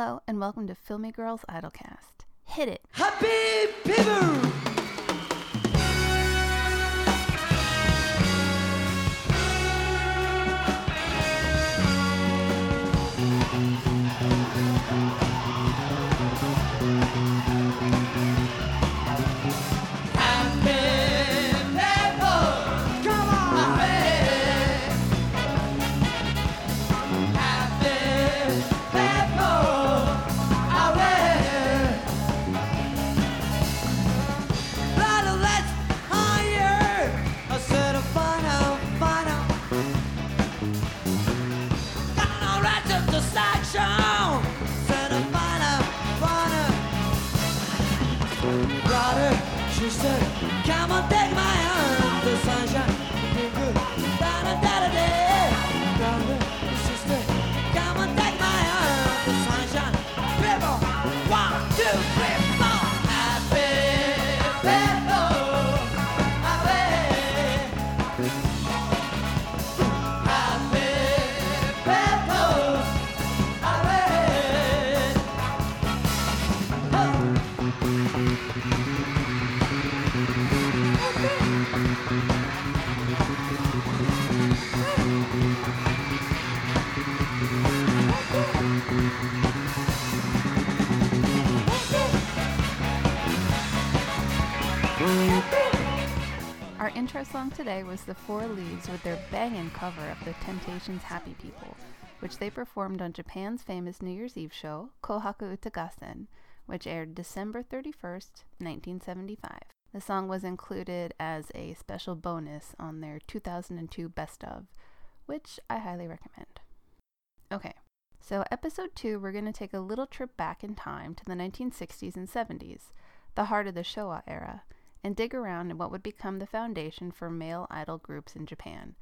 Hello, and welcome to Filmy Girls Idolcast. Hit it! Happy! Intro song today was The Four Leaves with their banging cover of The Temptations' Happy People, which they performed on Japan's famous New Year's Eve show, Kohaku Utagassen, which aired December 31st, 1975. The song was included as a special bonus on their 2002 Best of, which I highly recommend. Okay, so episode 2, we're going to take a little trip back in time to the 1960s and 70s, the heart of the Showa era, and dig around in what would become the foundation for male idol groups in Japan.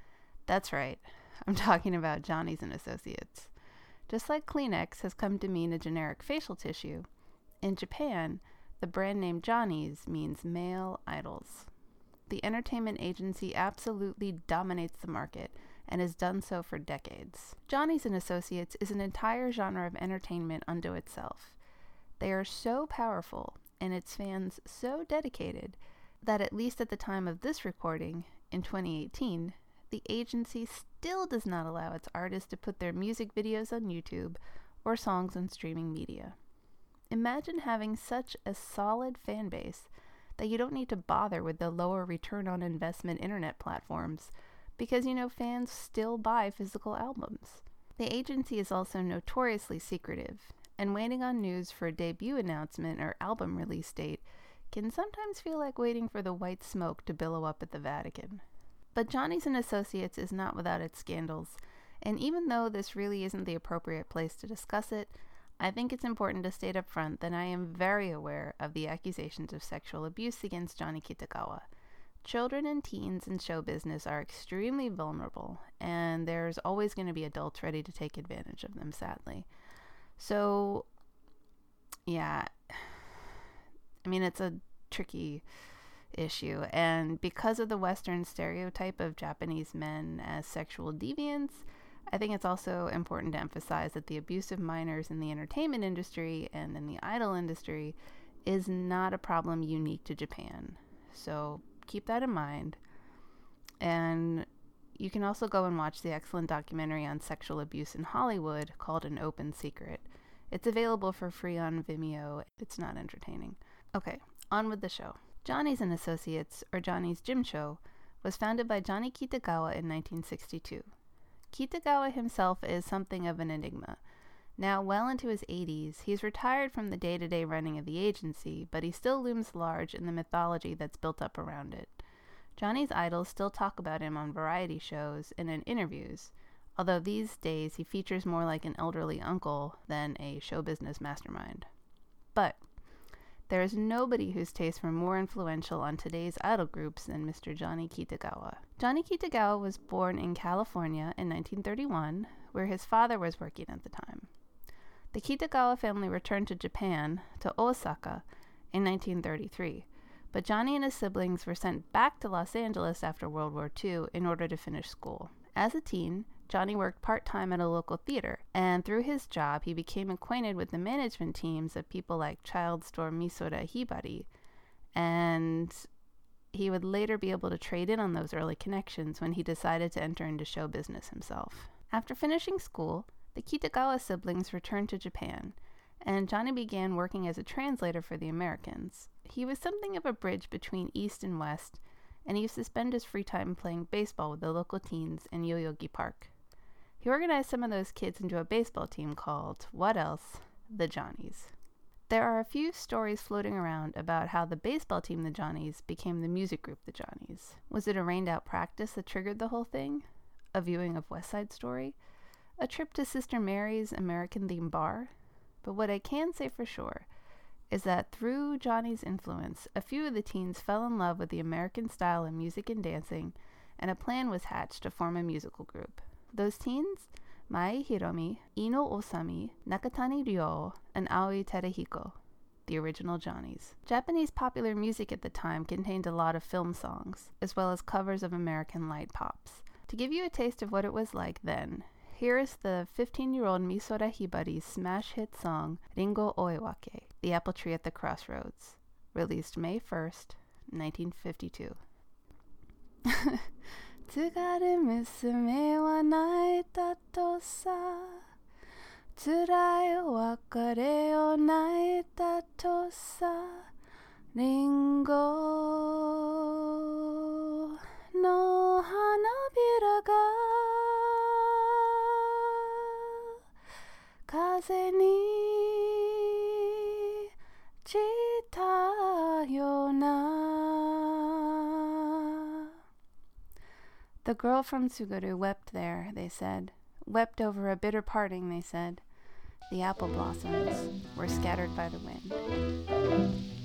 That's right, I'm talking about Johnny's and Associates. Just like Kleenex has come to mean a generic facial tissue, in Japan, the brand name Johnny's means male idols. The entertainment agency absolutely dominates the market and has done so for decades. Johnny's and Associates is an entire genre of entertainment unto itself. They are so powerful and its fans so dedicated that at least at the time of this recording in 2018, the agency still does not allow its artists to put their music videos on YouTube or songs on streaming media. Imagine having such a solid fan base that you don't need to bother with the lower return on investment internet platforms because you know fans still buy physical albums. The agency is also notoriously secretive, and waiting on news for a debut announcement or album release date can sometimes feel like waiting for the white smoke to billow up at the Vatican. But Johnny's and Associates is not without its scandals, and even though this really isn't the appropriate place to discuss it, I think it's important to state up front that I am very aware of the accusations of sexual abuse against Johnny Kitagawa. Children and teens in show business are extremely vulnerable, and there's always going to be adults ready to take advantage of them, sadly. So, yeah, I mean, it's a tricky issue, and because of the Western stereotype of Japanese men as sexual deviants, I think it's also important to emphasize that the abuse of minors in the entertainment industry and in the idol industry is not a problem unique to Japan. So keep that in mind. And you can also go and watch the excellent documentary on sexual abuse in Hollywood called An Open Secret. It's available for free on Vimeo. It's not entertaining. Okay, on with the show. Johnny's and Associates, or Johnny's Jimusho, was founded by Johnny Kitagawa in 1962. Kitagawa himself is something of an enigma. Now well into his 80s, he's retired from the day to day running of the agency, but he still looms large in the mythology that's built up around it. Johnny's idols still talk about him on variety shows and in interviews, although these days he features more like an elderly uncle than a show business mastermind. But there is nobody whose tastes were more influential on today's idol groups than Mr. Johnny Kitagawa. Johnny Kitagawa was born in California in 1931, where his father was working at the time. The Kitagawa family returned to Japan, to Osaka, in 1933, but Johnny and his siblings were sent back to Los Angeles after World War II in order to finish school. As a teen, Johnny worked part time at a local theater, and through his job, he became acquainted with the management teams of people like child store Misora Hibari, and he would later be able to trade in on those early connections when he decided to enter into show business himself. After finishing school, the Kitagawa siblings returned to Japan, and Johnny began working as a translator for the Americans. He was something of a bridge between East and West, and he used to spend his free time playing baseball with the local teens in Yoyogi Park. He organized some of those kids into a baseball team called, what else? The Johnnies. There are a few stories floating around about how the baseball team, the Johnnies, became the music group, the Johnnies. Was it a rained out practice that triggered the whole thing? A viewing of West Side Story? A trip to Sister Mary's American themed bar? But what I can say for sure is that through Johnny's influence, a few of the teens fell in love with the American style of music and dancing, and a plan was hatched to form a musical group. Those teens? Mai Hiromi, Iino Osami, Nakatani Ryo, and Aoi Teruhiko, the original Johnnies. Japanese popular music at the time contained a lot of film songs, as well as covers of American light pops. To give you a taste of what it was like then, here is the 15 year old Misoda Hibari's smash hit song Ringo Oewake, The Apple Tree at the Crossroads, released May 1st, 1952. 津軽娘は泣いたとさ辛い別れを泣いたとさリンゴの花びらが 風に散ったような The girl from Tsugaru wept there, they said. Wept over a bitter parting, they said. The apple blossoms were scattered by the wind.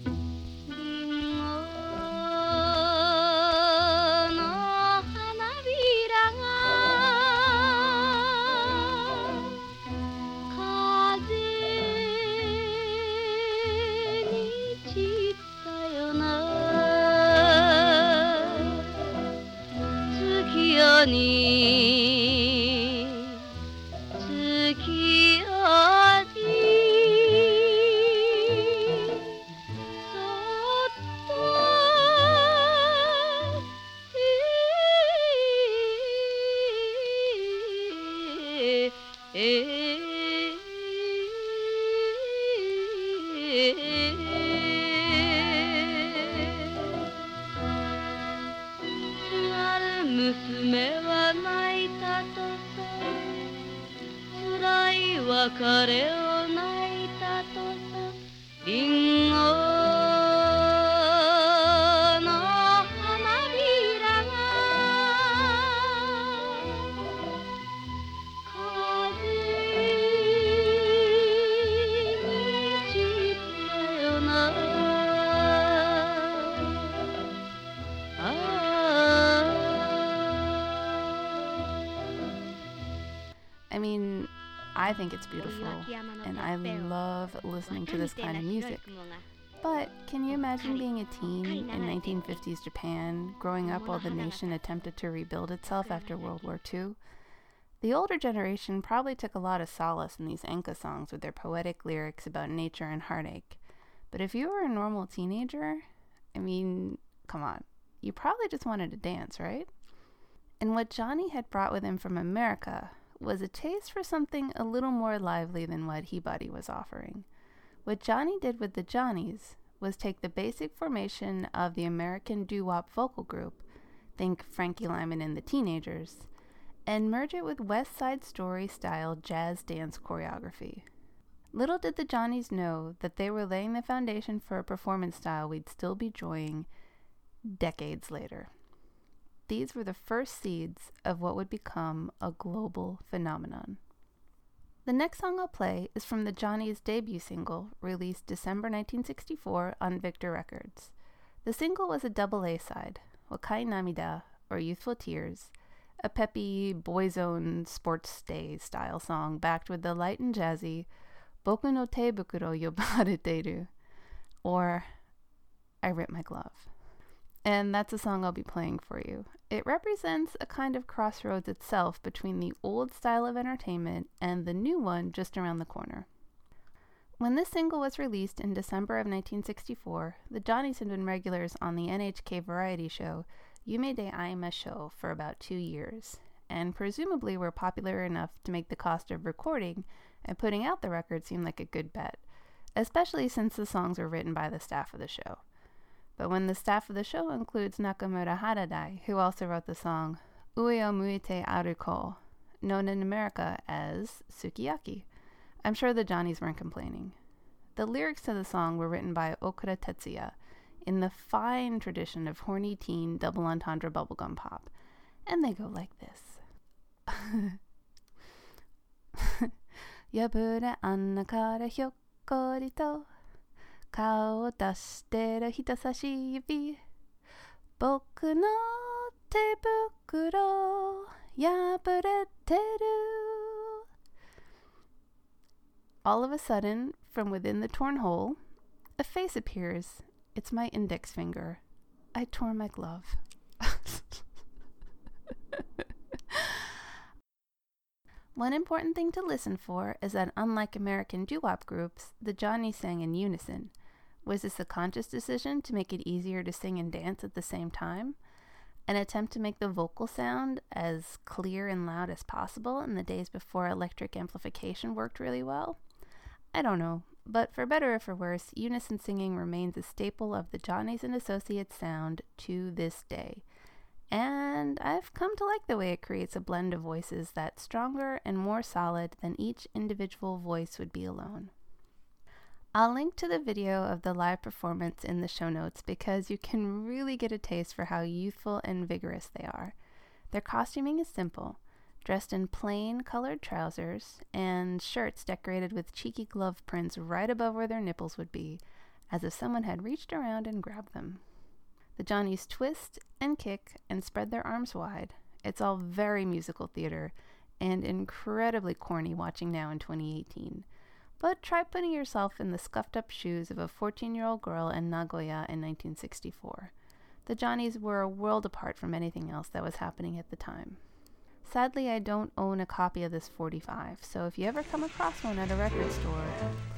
I think it's beautiful, and I love listening to this kind of music. But can you imagine being a teen in 1950s Japan, growing up while the nation attempted to rebuild itself after World War II? The older generation probably took a lot of solace in these Enka songs with their poetic lyrics about nature and heartache. But if you were a normal teenager, I mean, come on, you probably just wanted to dance, right? And what Johnny had brought with him from America was a taste for something a little more lively than what Hibari was offering. What Johnny did with the Johnnies was take the basic formation of the American doo wop vocal group, think Frankie Lymon and the Teenagers, and merge it with West Side Story style jazz dance choreography. Little did the Johnnies know that they were laying the foundation for a performance style we'd still be enjoying decades later. These were the first seeds of what would become a global phenomenon. The next song I'll play is from the Johnny's debut single, released December 1964 on Victor Records. The single was a double A side, Wakai Namida, or Youthful Tears, a peppy, boys' own sports day style song backed with the light and jazzy Boku no Tebukuro Yabureteru, or I Rip My Glove. and that's a song I'll be playing for you. It represents a kind of crossroads itself between the old style of entertainment and the new one just around the corner. When this single was released in December of 1964, the Johnnies had been regulars on the NHK variety show Yume de Aimashou for about two years, and presumably were popular enough to make the cost of recording and putting out the record seem like a good bet, especially since the songs were written by the staff of the show. But when the staff of the show includes Nakamura Hachidai, who also wrote the song Ueo Muite Aruko, known in America as Sukiyaki, I'm sure the Johnnies weren't complaining. The lyrics to the song were written by Okura Tetsuya in the fine tradition of horny teen double entendre bubblegum pop, and they go like this. Yabura to 顔を出してる人差し指僕の手袋破れてる All of a sudden, from within the torn hole, a face appears. It's my index finger. I tore my glove. One important thing to listen for is that, unlike American doo wop groups, the Johnny sang in unison. Was this a conscious decision to make it easier to sing and dance at the same time? An attempt to make the vocal sound as clear and loud as possible in the days before electric amplification worked really well? I don't know, but for better or for worse, unison singing remains a staple of the Johnnies and Associates sound to this day. And I've come to like the way it creates a blend of voices that's stronger and more solid than each individual voice would be alone. I'll link to the video of the live performance in the show notes because you can really get a taste for how youthful and vigorous they are. Their costuming is simple dressed in plain colored trousers and shirts decorated with cheeky glove prints right above where their nipples would be, as if someone had reached around and grabbed them. The Johnnies twist and kick and spread their arms wide. It's all very musical theater and incredibly corny watching now in 2018. But try putting yourself in the scuffed up shoes of a 14 year old girl in Nagoya in 1964. The Johnnies were a world apart from anything else that was happening at the time. Sadly, I don't own a copy of this 45, so if you ever come across one at a record store,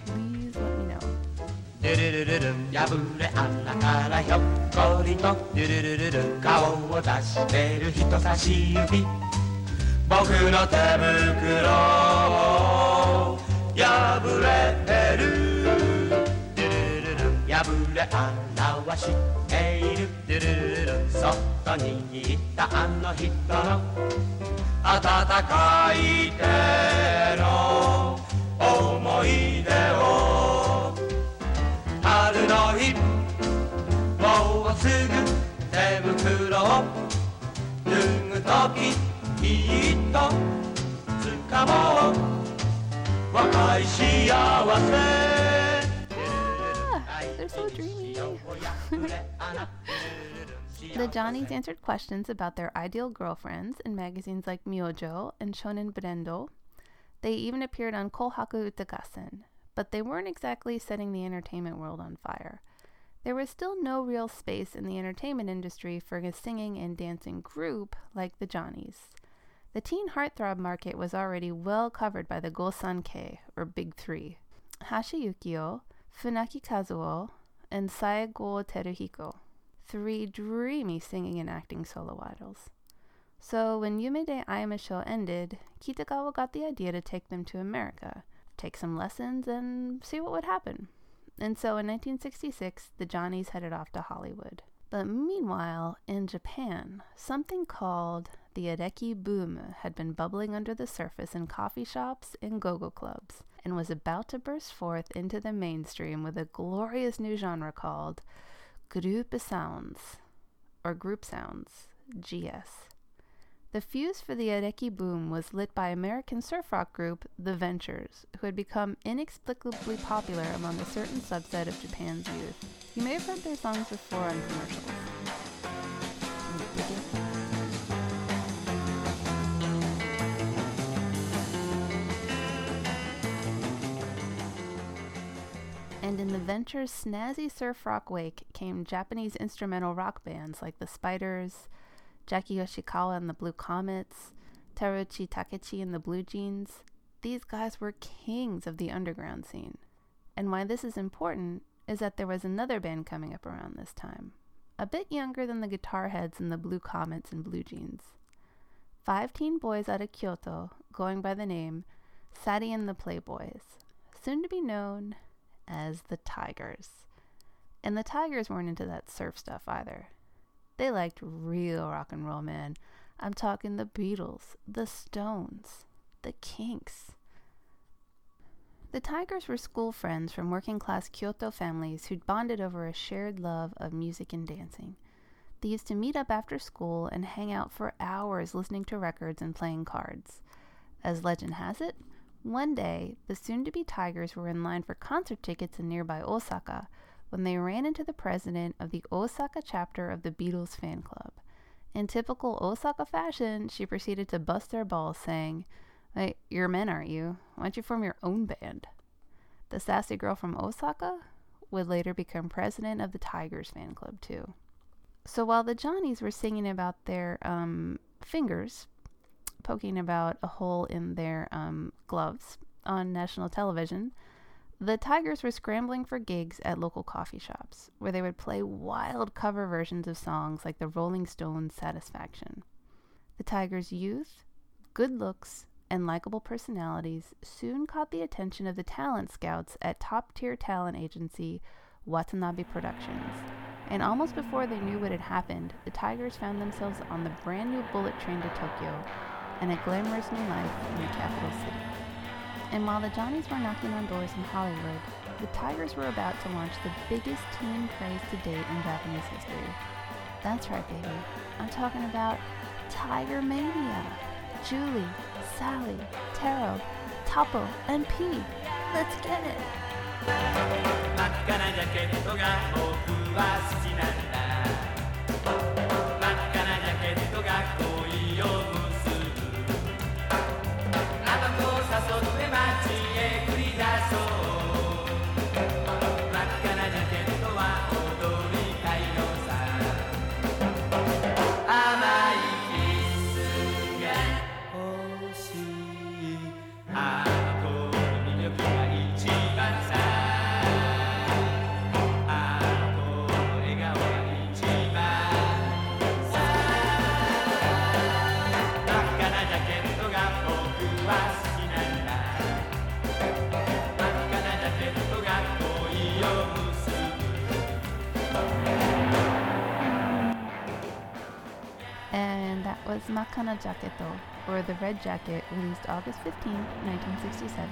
please let me know. ぶれてる」「破れ表している」「とに行ったあの人のたかい手の思い出を」「春の日もうすぐ手袋を脱ぐとききっと」「つかもう」若い幸せ they're so dreamy. the Johnnies answered questions about their ideal girlfriends in magazines like Myojo and Shonen Brendo. They even appeared on Kohaku Utagassen, but they weren't exactly setting the entertainment world on fire. There was still no real space in the entertainment industry for a singing and dancing group like the Johnnies. The teen heartthrob market was already well covered by the Gosanke, or Big Three Hashi Yukio, Funaki Kazuo, and Saigo Teruhiko three dreamy singing and acting solo idols. So when Yume de Aimashou ended, Kitagawa got the idea to take them to America, take some lessons, and see what would happen. And so in 1966, the Johnnies headed off to Hollywood. But meanwhile, in Japan, something called the Ereki boom had been bubbling under the surface in coffee shops and go-go clubs, and was about to burst forth into the mainstream with a glorious new genre called Group Sounds, or Group Sounds, GS. The fuse for the Ereki boom was lit by American surf rock group The Ventures, who had become inexplicably popular among a certain subset of Japan's youth. You may have heard their songs before on commercials. And in the venture's snazzy surf rock wake came Japanese instrumental rock bands like the Spiders, Jackie Yoshikawa and the Blue Comets, Terauchi Takeshi and the Blue Jeans. These guys were kings of the underground scene. And why this is important is that there was another band coming up around this time, a bit younger than the guitar heads in the Blue Comets and Blue Jeans. Five teen boys out of Kyoto, going by the name Sadie and the Playboys, soon to be known as the Tigers. And the Tigers weren't into that surf stuff either. They liked real rock and roll, man. I'm talking the Beatles, the Stones, the Kinks. The Tigers were school friends from working class Kyoto families who'd bonded over a shared love of music and dancing. They used to meet up after school and hang out for hours listening to records and playing cards. As legend has it, one day the soon to be Tigers were in line for concert tickets in nearby Osaka when they ran into the president of the Osaka chapter of the Beatles fan club. In typical Osaka fashion, she proceeded to bust their balls, saying, hey, You're men, aren't you? Why don't you form your own band? The sassy girl from Osaka would later become president of the Tigers fan club, too. So while the Johnnies were singing about their um, fingers poking about a hole in their um, gloves on national television, the Tigers were scrambling for gigs at local coffee shops, where they would play wild cover versions of songs like the Rolling Stones' Satisfaction. The Tigers' youth, good looks, and likable personalities soon caught the attention of the talent scouts at top tier talent agency Watanabe Productions. And almost before they knew what had happened, the Tigers found themselves on the brand new bullet train to Tokyo and a glamorous new life in the capital city. And while the Johnnies were knocking on doors in Hollywood, the Tigers were about to launch the biggest teen craze to date in Japanese history. That's right, baby. I'm talking about Tiger Mania. Julie, Sally, Taro, Topo, and P. Let's get it. 真っ赤なジャケットが僕は好きなんだ Makana Jaketo, or The Red Jacket, released August 15, 1967.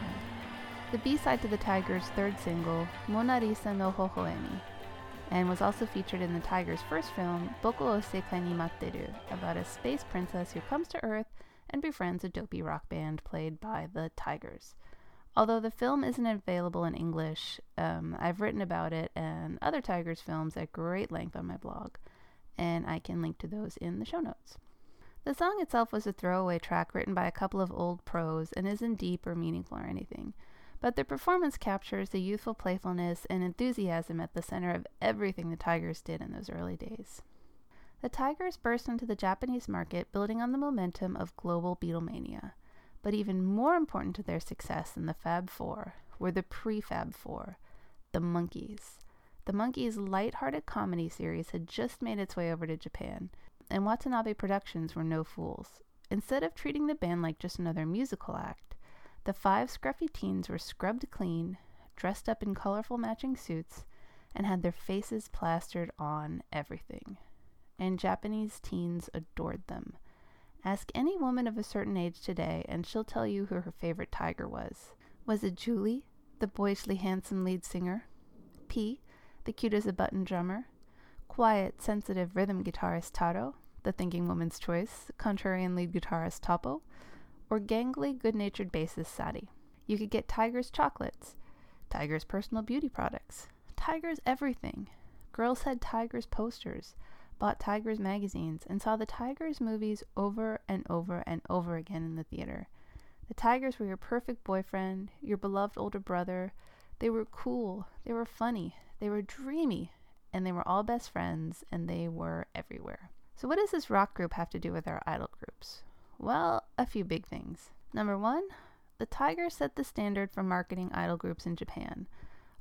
The B-side to the Tigers' third single, Mona Lisa no Hohoemi, and was also featured in the Tigers' first film, Boku o Sekai ni Matteru, about a space princess who comes to Earth and befriends a dopey rock band played by the Tigers. Although the film isn't available in English, um, I've written about it and other Tigers films at great length on my blog and I can link to those in the show notes. The song itself was a throwaway track written by a couple of old pros and isn't deep or meaningful or anything, but the performance captures the youthful playfulness and enthusiasm at the center of everything the Tigers did in those early days. The Tigers burst into the Japanese market building on the momentum of global Beatlemania, but even more important to their success than the Fab Four were the pre-Fab Four, the Monkees. The Monkees' light-hearted comedy series had just made its way over to Japan, and Watanabe Productions were no fools. Instead of treating the band like just another musical act, the five scruffy teens were scrubbed clean, dressed up in colorful matching suits, and had their faces plastered on everything. And Japanese teens adored them. Ask any woman of a certain age today, and she'll tell you who her favorite tiger was. Was it Julie, the boyishly handsome lead singer? P, the cute as a button drummer? Quiet, sensitive rhythm guitarist Taro, the thinking woman's choice, contrarian lead guitarist Topo? Or gangly, good natured bassist Sadi? You could get Tiger's chocolates, Tiger's personal beauty products, Tiger's everything. Girls had Tiger's posters, bought Tiger's magazines, and saw the Tiger's movies over and over and over again in the theater. The Tigers were your perfect boyfriend, your beloved older brother, They were cool, they were funny, they were dreamy, and they were all best friends, and they were everywhere. So, what does this rock group have to do with our idol groups? Well, a few big things. Number one, the Tigers set the standard for marketing idol groups in Japan.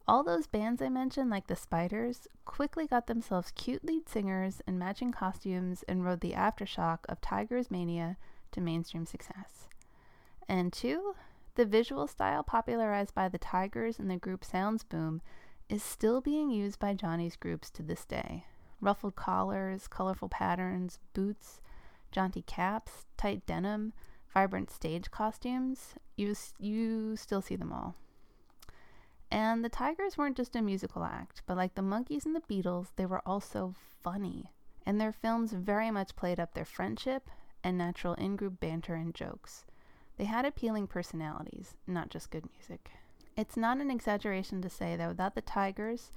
All those bands I mentioned, like the Spiders, quickly got themselves cute lead singers and matching costumes and rode the aftershock of Tigers Mania to mainstream success. And two, the visual style popularized by the Tigers and the group Sounds Boom is still being used by Johnny's groups to this day. Ruffled collars, colorful patterns, boots, jaunty caps, tight denim, vibrant stage costumes, you, you still see them all. And the Tigers weren't just a musical act, but like the Monkees and the Beatles, they were also funny. And their films very much played up their friendship and natural in group banter and jokes. They had appealing personalities, not just good music. It's not an exaggeration to say that without the Tigers,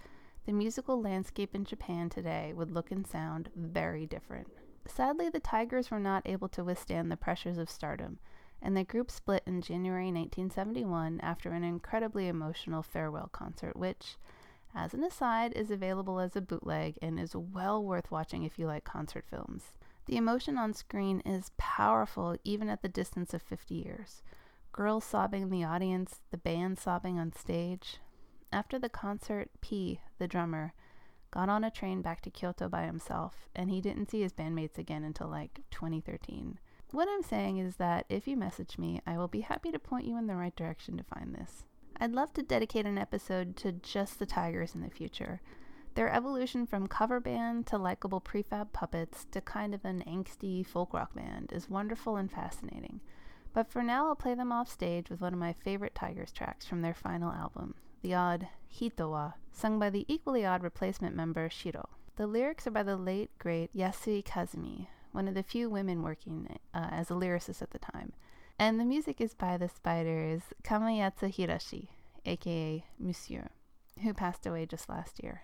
the musical landscape in Japan today would look and sound very different. Sadly, the Tigers were not able to withstand the pressures of stardom, and the group split in January 1971 after an incredibly emotional farewell concert, which, as an aside, is available as a bootleg and is well worth watching if you like concert films. The emotion on screen is powerful even at the distance of 50 years. Girls sobbing in the audience, the band sobbing on stage. After the concert, P, the drummer, got on a train back to Kyoto by himself, and he didn't see his bandmates again until like 2013. What I'm saying is that if you message me, I will be happy to point you in the right direction to find this. I'd love to dedicate an episode to just the Tigers in the future. Their evolution from cover band to likable prefab puppets to kind of an angsty folk rock band is wonderful and fascinating. But for now, I'll play them off stage with one of my favorite Tigers tracks from their final album, the odd Hitowa, sung by the equally odd replacement member Shiro. The lyrics are by the late, great Yasui Kazumi, one of the few women working uh, as a lyricist at the time. And the music is by the Spiders' Kamayatsu Hiroshi, aka Monsieur, who passed away just last year.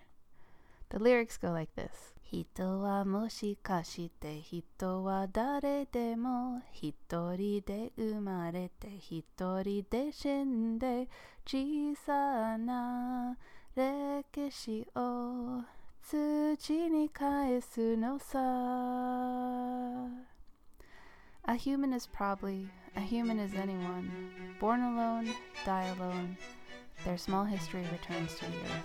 The lyrics go like this 人はもしかして人は誰でも一人で生まれて一人で死んで小さな歴史を土に返すのさ A human is probably, a human is anyone, born alone, die alone, Their small history returns to the earth.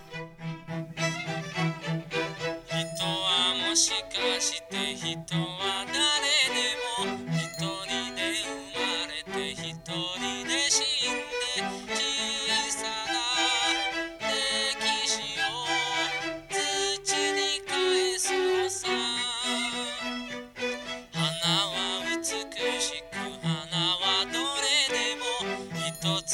人はもしかして人は誰でも一人で生まれて一人で死んで小さな歴史を土に返すのさ花は美しく花はどれでも一つ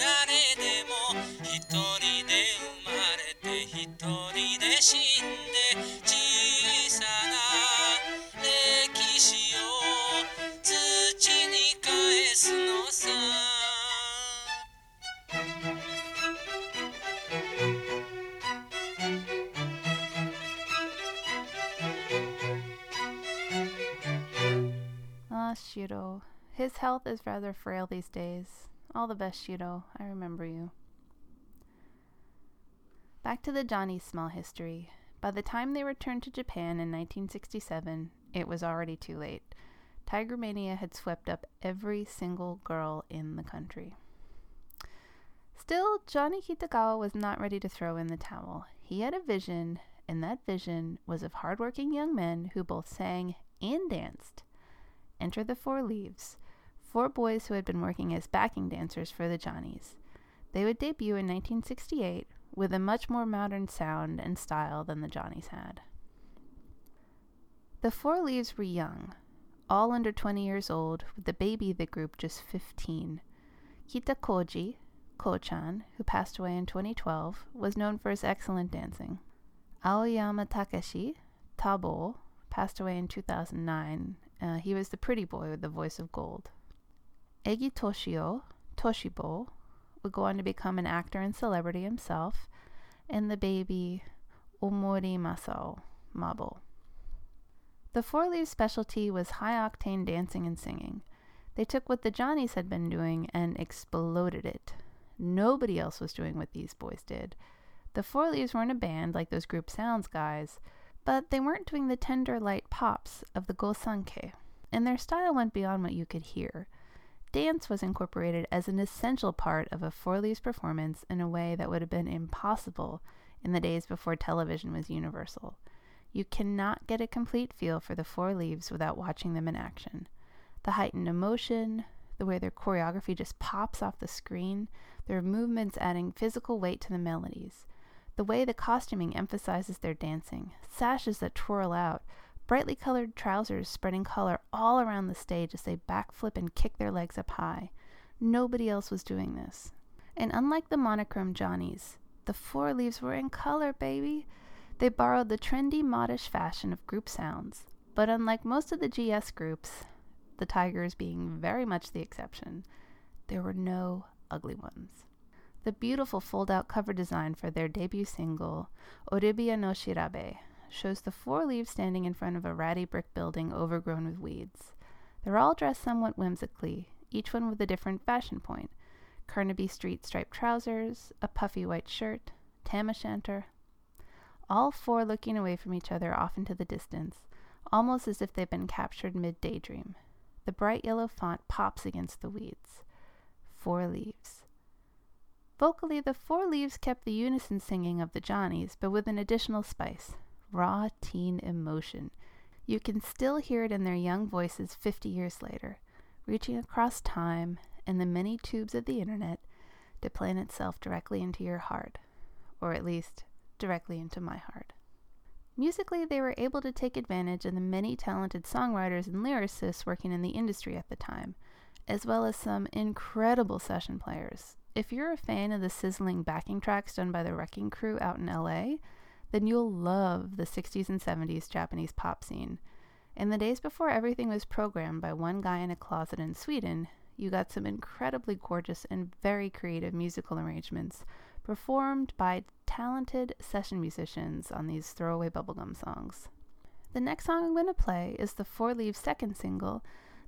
誰でも一人で生まれて一人で死んで小さな歴史を土に返すのさ Ah, Shiro. His health is rather frail these days. All the best, Shiro. I remember you. Back to the Johnny's small history. By the time they returned to Japan in 1967, it was already too late. Tiger Mania had swept up every single girl in the country. Still, Johnny Kitagawa was not ready to throw in the towel. He had a vision, and that vision was of hardworking young men who both sang and danced. Enter the Four Leaves, four boys who had been working as backing dancers for the Johnnies. They would debut in 1968 with a much more modern sound and style than the Johnnies had. The Four Leaves were young, all under 20 years old, with the baby of the group just 15. Kita Koji, Ko-chan, who passed away in 2012, was known for his excellent dancing. Aoyama Takeshi, Tabo, passed away in 2009. Uh, he was the pretty boy with the voice of gold. Egi Toshio, Toshibo, would go on to become an actor and celebrity himself, and the baby Orimo Masao, Mabo. The Four Leaves' specialty was high octane dancing and singing. They took what the Johnnies had been doing and exploded it. Nobody else was doing what these boys did. The Four Leaves weren't a band like those group sounds guys, but they weren't doing the tender light pops of the Gosanke, and their style went beyond what you could hear. Dance was incorporated as an essential part of a Four Leaves performance in a way that would have been impossible in the days before television was universal. You cannot get a complete feel for the Four Leaves without watching them in action. The heightened emotion, the way their choreography just pops off the screen, their movements adding physical weight to the melodies, the way the costuming emphasizes their dancing, sashes that twirl out, brightly colored trousers spreading color all around the stage as they backflip and kick their legs up high. Nobody else was doing this. And unlike the monochrome Johnnies, the Four Leaves were in color, baby. They borrowed the trendy, modish fashion of group sounds, but unlike most of the GS groups, the Tigers being very much the exception, there were no ugly ones. The beautiful fold out cover design for their debut single, Oribia no Shirabe, shows the four leaves standing in front of a ratty brick building overgrown with weeds. They're all dressed somewhat whimsically, each one with a different fashion point Carnaby Street striped trousers, a puffy white shirt, tam o' shanter, all four looking away from each other off into the distance, almost as if they've been captured mid daydream. The bright yellow font pops against the weeds. Four leaves. Vocally, the Four Leaves kept the unison singing of the Johnnies, but with an additional spice raw teen emotion. You can still hear it in their young voices 50 years later, reaching across time and the many tubes of the internet to plant itself directly into your heart, or at least directly into my heart. Musically, they were able to take advantage of the many talented songwriters and lyricists working in the industry at the time, as well as some incredible session players. If you're a fan of the sizzling backing tracks done by the Wrecking Crew out in LA, then you'll love the 60s and 70s Japanese pop scene. In the days before everything was programmed by one guy in a closet in Sweden, you got some incredibly gorgeous and very creative musical arrangements performed by talented session musicians on these throwaway bubblegum songs. The next song I'm going to play is the Four Leaves' second single,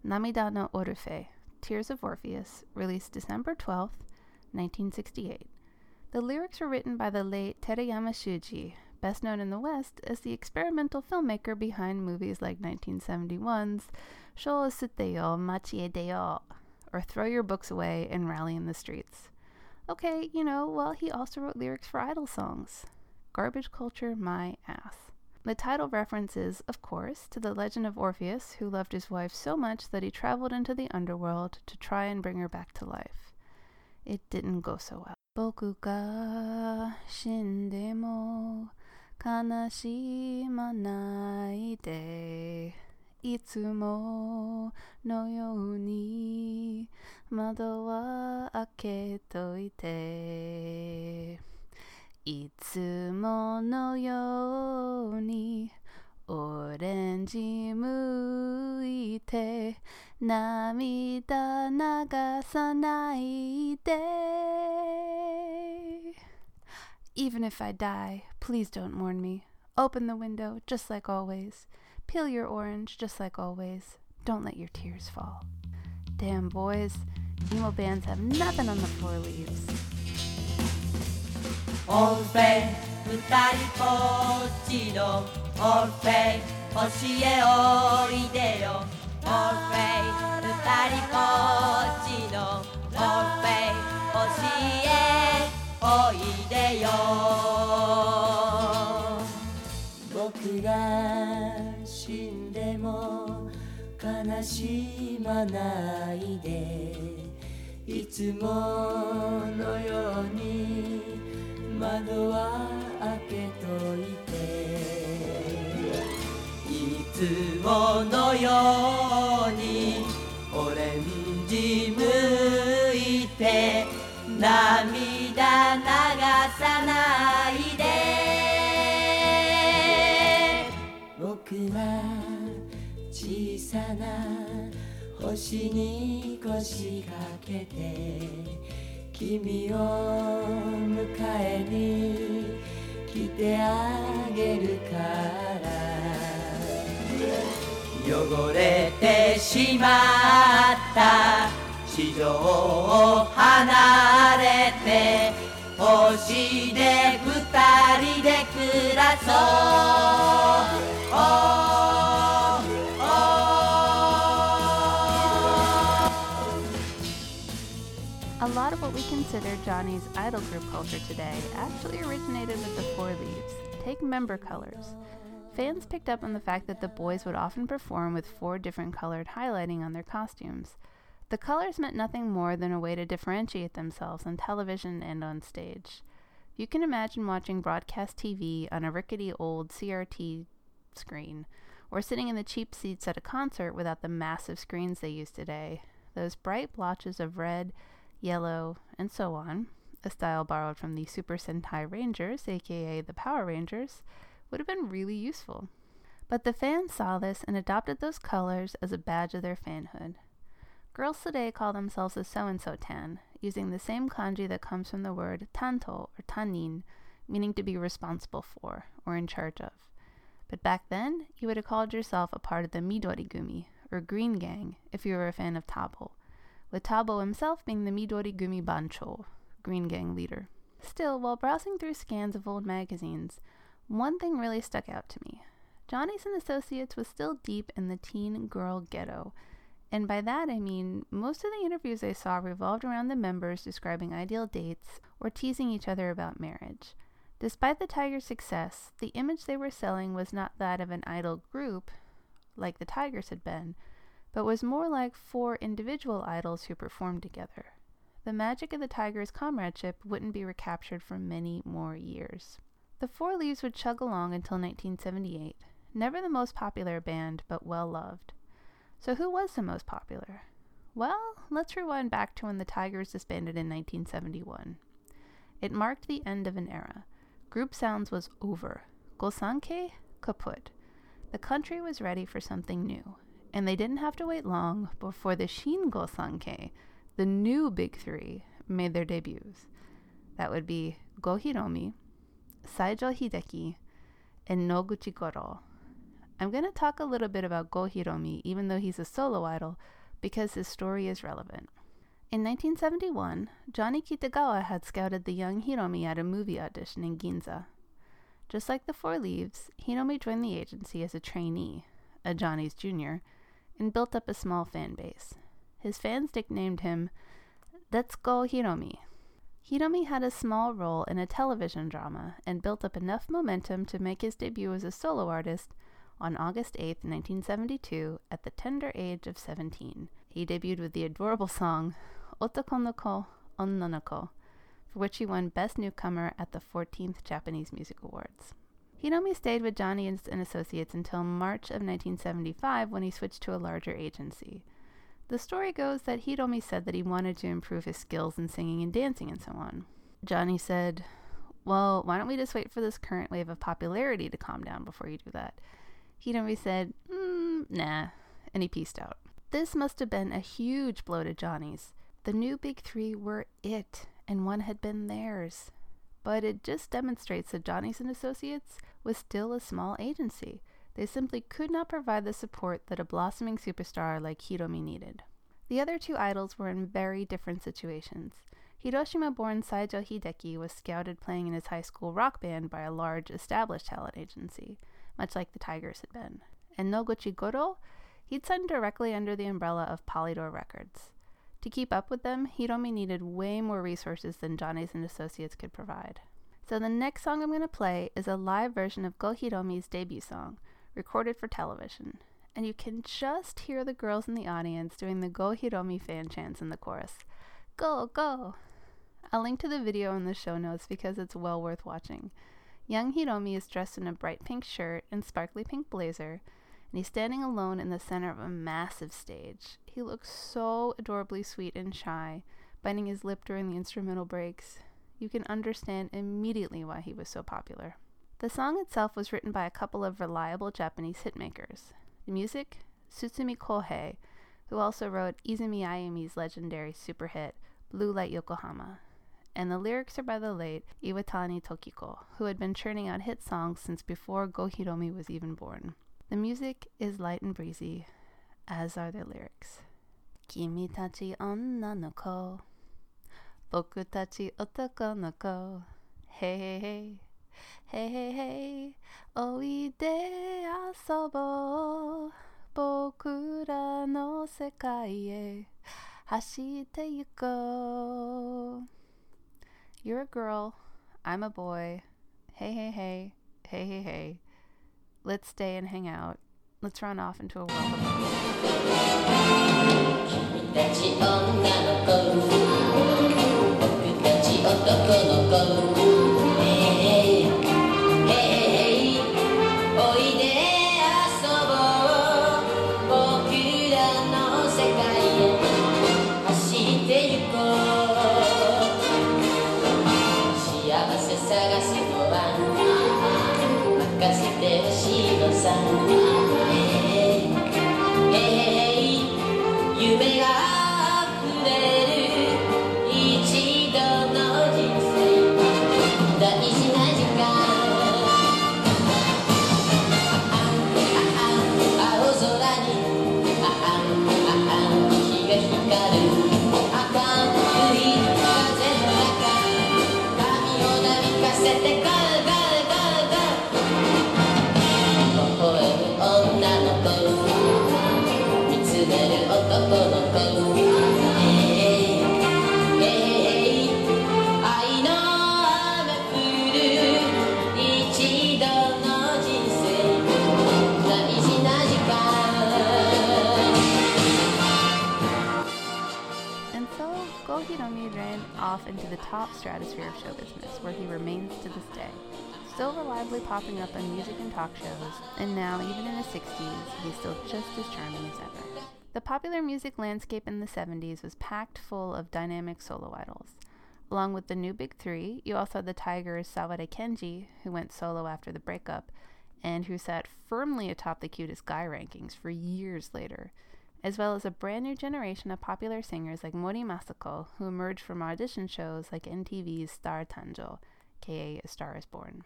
Namida no Orfe, Tears of Orpheus, released December 12, 1968. The lyrics were written by the late Terayama Shuji, best known in the West as the experimental filmmaker behind movies like 1971's Sho Suteyo Machie Deyo, or Throw Your Books Away and Rally in the Streets. Okay, you know, well, he also wrote lyrics for idol songs. Garbage culture, my ass. The title references, of course, to the legend of Orpheus, who loved his wife so much that he traveled into the underworld to try and bring her back to life. It didn't go so well. 僕が死んでも 悲しまないで。いつものように窓は開けといて。いつものようにオレンジ向いて。涙流さないで。Even if I die, please don't mourn me. Open the window, just like always. Peel your orange, just like always. Don't let your tears fall. Damn, boys. Emo bands have nothing on the four leaves. オルフェ二人ぽっちのオルフェ星へおいでよオルフェ二人ぽっちのオルフェ星へ おいでよ僕が死んでも悲しまないで。いつものように窓は開けといていつものようにオレンジ向いて。涙流さないで。僕は小さな星に腰掛けて君を迎えに来てあげるから。汚れてしまった。地上を離れて星で二人で暮らそう A lot of what we consider Johnny's idol group culture today actually originated with the Four Leaves. Take member colors. Fans picked up on the fact that the boys would often perform with four different colored highlighting on their costumes. The colors meant nothing more than a way to differentiate themselves on television and on stage. You can imagine watching broadcast TV on a rickety old CRT screen, or sitting in the cheap seats at a concert without the massive screens they use today. Those bright blotches of red, yellow, and so on, a style borrowed from the Super Sentai Rangers, aka the Power Rangers, would have been really useful. But the fans saw this and adopted those colors as a badge of their fanhood. Girls today call themselves a so and so tan, using the same kanji that comes from the word tanto or tanin, meaning to be responsible for or in charge of. But back then, you would have called yourself a part of the Midori Gumi, or Green Gang, if you were a fan of Tabo, with Tabo himself being the Midori Gumi Bancho, Green Gang leader. Still, while browsing through scans of old magazines, one thing really stuck out to me. Johnny's and Associates was still deep in the teen girl ghetto, and by that I mean most of the interviews I saw revolved around the members describing ideal dates or teasing each other about marriage. Despite the Tigers' success, the image they were selling was not that of an idol group, like the Tigers had been, but was more like four individual idols who performed together. The magic of the Tigers' comradeship wouldn't be recaptured for many more years. The Four Leaves would chug along until 1978, never the most popular band, but well loved. So, who was the most popular? Well, let's rewind back to when the Tigers disbanded in 1971. It marked the end of an era. Group Sounds was over. Gosanke kaput. The country was ready for something new, and they didn't have to wait long before the Shin Gosanke, the new big three, made their debuts. That would be Go Hiromi, Saijo Hideki, and Noguchi Goro. I'm going to talk a little bit about Go Hiromi, even though he's a solo idol, because his story is relevant. In 1971, Johnny Kitagawa had scouted the young Hiromi at a movie audition in Ginza. Just like the Four Leaves, Hiromi joined the agency as a trainee, a Johnny's junior, and built up a small fan base. His fans nicknamed him Let's Go Hiromi. Hiromi had a small role in a television drama and built up enough momentum to make his debut as a solo artist on August 8, 1972, at the tender age of 17. He debuted with the adorable song Otokonoko Onnanoko, for which he won Best Newcomer at the 14th Japanese Music Awards. Hiromi stayed with Johnny and Associates until March of 1975 when he switched to a larger agency. The story goes that Hiromi said that he wanted to improve his skills in singing and dancing and so on. Johnny said, Well, why don't we just wait for this current wave of popularity to calm down before you do that? Hiromi said, mm, Nah, and he pieced out. This must have been a huge blow to Johnny's. The new big three were it, and one had been theirs. But it just demonstrates that Johnny's and Associates was still a small agency. They simply could not provide the support that a blossoming superstar like Hiromi needed. The other two idols were in very different situations. Hiroshima born Saijo Hideki was scouted playing in his high school rock band by a large established talent agency, much like the Tigers had been. And Noguchi Goro, he'd signed directly under the umbrella of Polydor Records. To keep up with them, Hiromi needed way more resources than Johnny's and Associates could provide. So the next song I'm going to play is a live version of Go Hiromi's debut song, recorded for television. And you can just hear the girls in the audience doing the Go Hiromi fan chants in the chorus. Go, go! I'll link to the video in the show notes because it's well worth watching. Young Hiromi is dressed in a bright pink shirt and sparkly pink blazer, and he's standing alone in the center of a massive stage. He looks so adorably sweet and shy, biting his lip during the instrumental breaks. You can understand immediately why he was so popular. The song itself was written by a couple of reliable Japanese hitmakers. The music, Tsutsumi Kyohei, who also wrote Ishida Ayumi's legendary super hit Blue Light Yokohama, and the lyrics are by the late Iwatani Tokiko, who had been churning out hit songs since before Go Hiromi was even born. The music is light and breezy, as are the lyrics. Kimi tachi onna no ko, boku tachi otoko no ko, hey hey hey, hey hey hey, oide asobo, bokura no sekai e, hashite yuko you're a girl. I'm a boy. Hey, hey, hey. Hey, hey, hey. Let's stay and hang out. Let's run off into a world of stratosphere of show business, where he remains to this day. Still reliably popping up on music and talk shows, and now, even in his 60s, he's still just as charming as ever. The popular music landscape in the 70s was packed full of dynamic solo idols. Along with the new big three, you also had the Tigers' Sawada Kenji, who went solo after the breakup, and who sat firmly atop the cutest guy rankings for years later as well as a brand new generation of popular singers like Mori Masako, who emerged from audition shows like NTV's Star Tanjo, K. A Star is Born.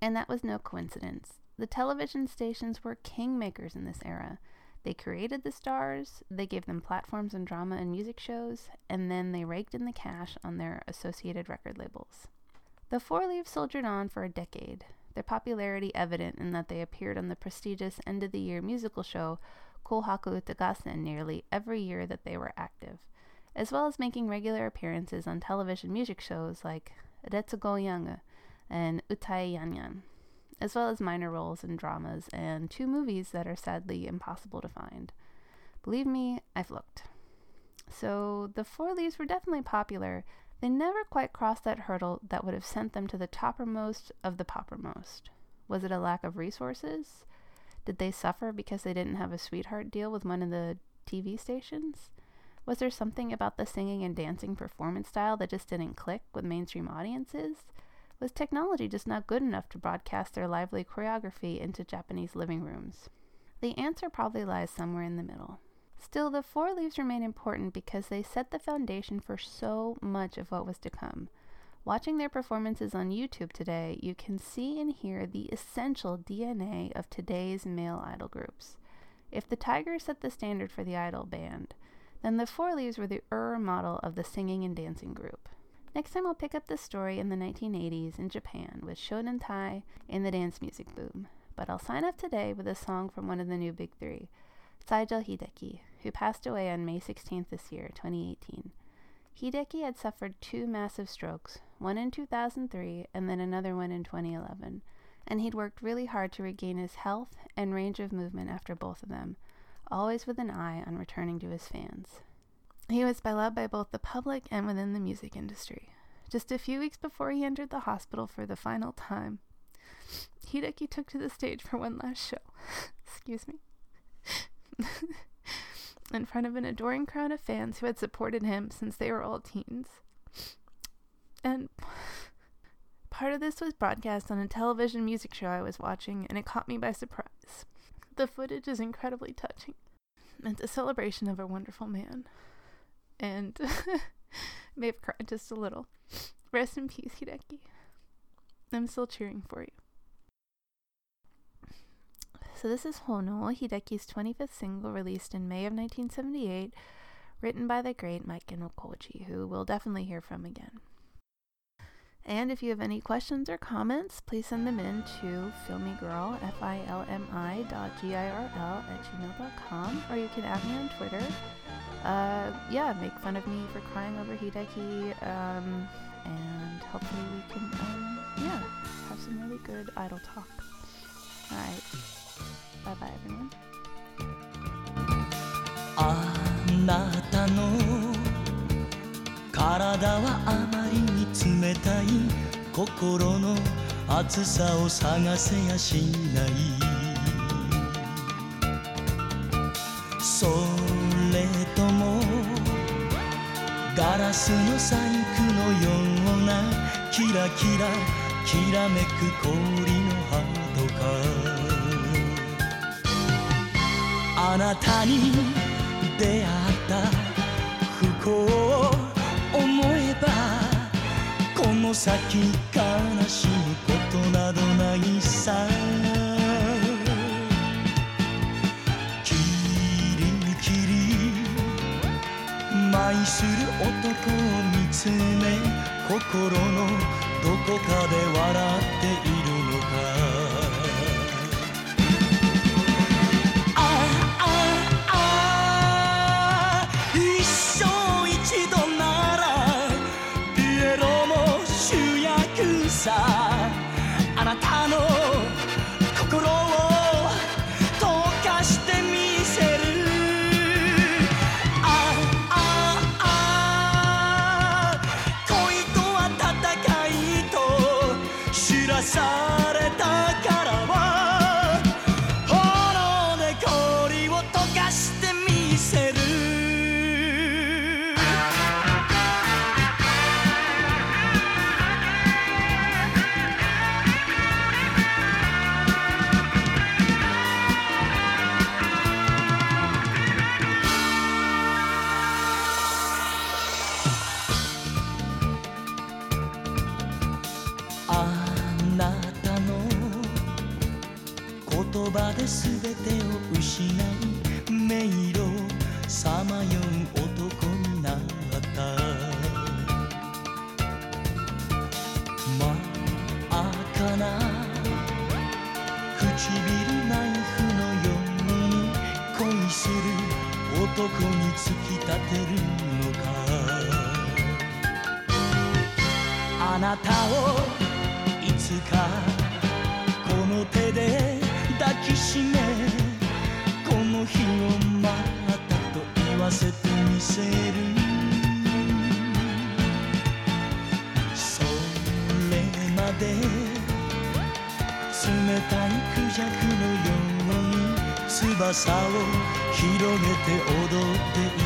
And that was no coincidence. The television stations were kingmakers in this era. They created the stars, they gave them platforms in drama and music shows, and then they raked in the cash on their associated record labels. The Four Leaves soldiered on for a decade, their popularity evident in that they appeared on the prestigious end of the year musical show Kohaku Utagassen nearly every year that they were active, as well as making regular appearances on television music shows like Retsugo Yangu and Utai Yanyan, as well as minor roles in dramas and two movies that are sadly impossible to find. Believe me, I've looked. So the Four Leaves were definitely popular. They never quite crossed that hurdle that would have sent them to the toppermost of the poppermost. Was it a lack of resources? Did they suffer because they didn't have a sweetheart deal with one of the TV stations? Was there something about the singing and dancing performance style that just didn't click with mainstream audiences? Was technology just not good enough to broadcast their lively choreography into Japanese living rooms? The answer probably lies somewhere in the middle. Still, the Four Leaves remain important because they set the foundation for so much of what was to come. Watching their performances on YouTube today, you can see and hear the essential DNA of today's male idol groups. If the Tigers set the standard for the idol band, then the Four Leaves were the Ur model of the singing and dancing group. Next time, we'll pick up the story in the 1980s in Japan with Shonen Tai and the dance music boom. But I'll sign off today with a song from one of the new big three, Saijo Hideki, who passed away on May 16th this year, 2018. Hideki had suffered two massive strokes, one in 2003 and then another one in 2011, and he'd worked really hard to regain his health and range of movement after both of them, always with an eye on returning to his fans. He was beloved by both the public and within the music industry. Just a few weeks before he entered the hospital for the final time, Hideki took to the stage for one last show. Excuse me. in front of an adoring crowd of fans who had supported him since they were all teens. And part of this was broadcast on a television music show I was watching, and it caught me by surprise. The footage is incredibly touching. It's a celebration of a wonderful man. And may have cried just a little. Rest in peace, Hideki. I'm still cheering for you. So this is Hono, Hideki's 25th single released in May of 1978, written by the great Makaino Koji, who we'll definitely hear from again. And if you have any questions or comments, please send them in to filmigirl, F-I-L-M-I dot G-I-R-L at gmail.com, or you can add me on Twitter. Uh, yeah, make fun of me for crying over Hideki, um, and hopefully we can, um, yeah, have some really good idol talk. Alright. Bye bye, everyone. あなたの体はあまりに冷たい心の熱さを探せやしないそれともガラスの細工のようなキラキラきらめく氷のハートかあなたに出会った不幸を思えばこの先悲しむことなどないさ。キリキリ舞する男を見つめ心のどこかで笑っている。No. って踊って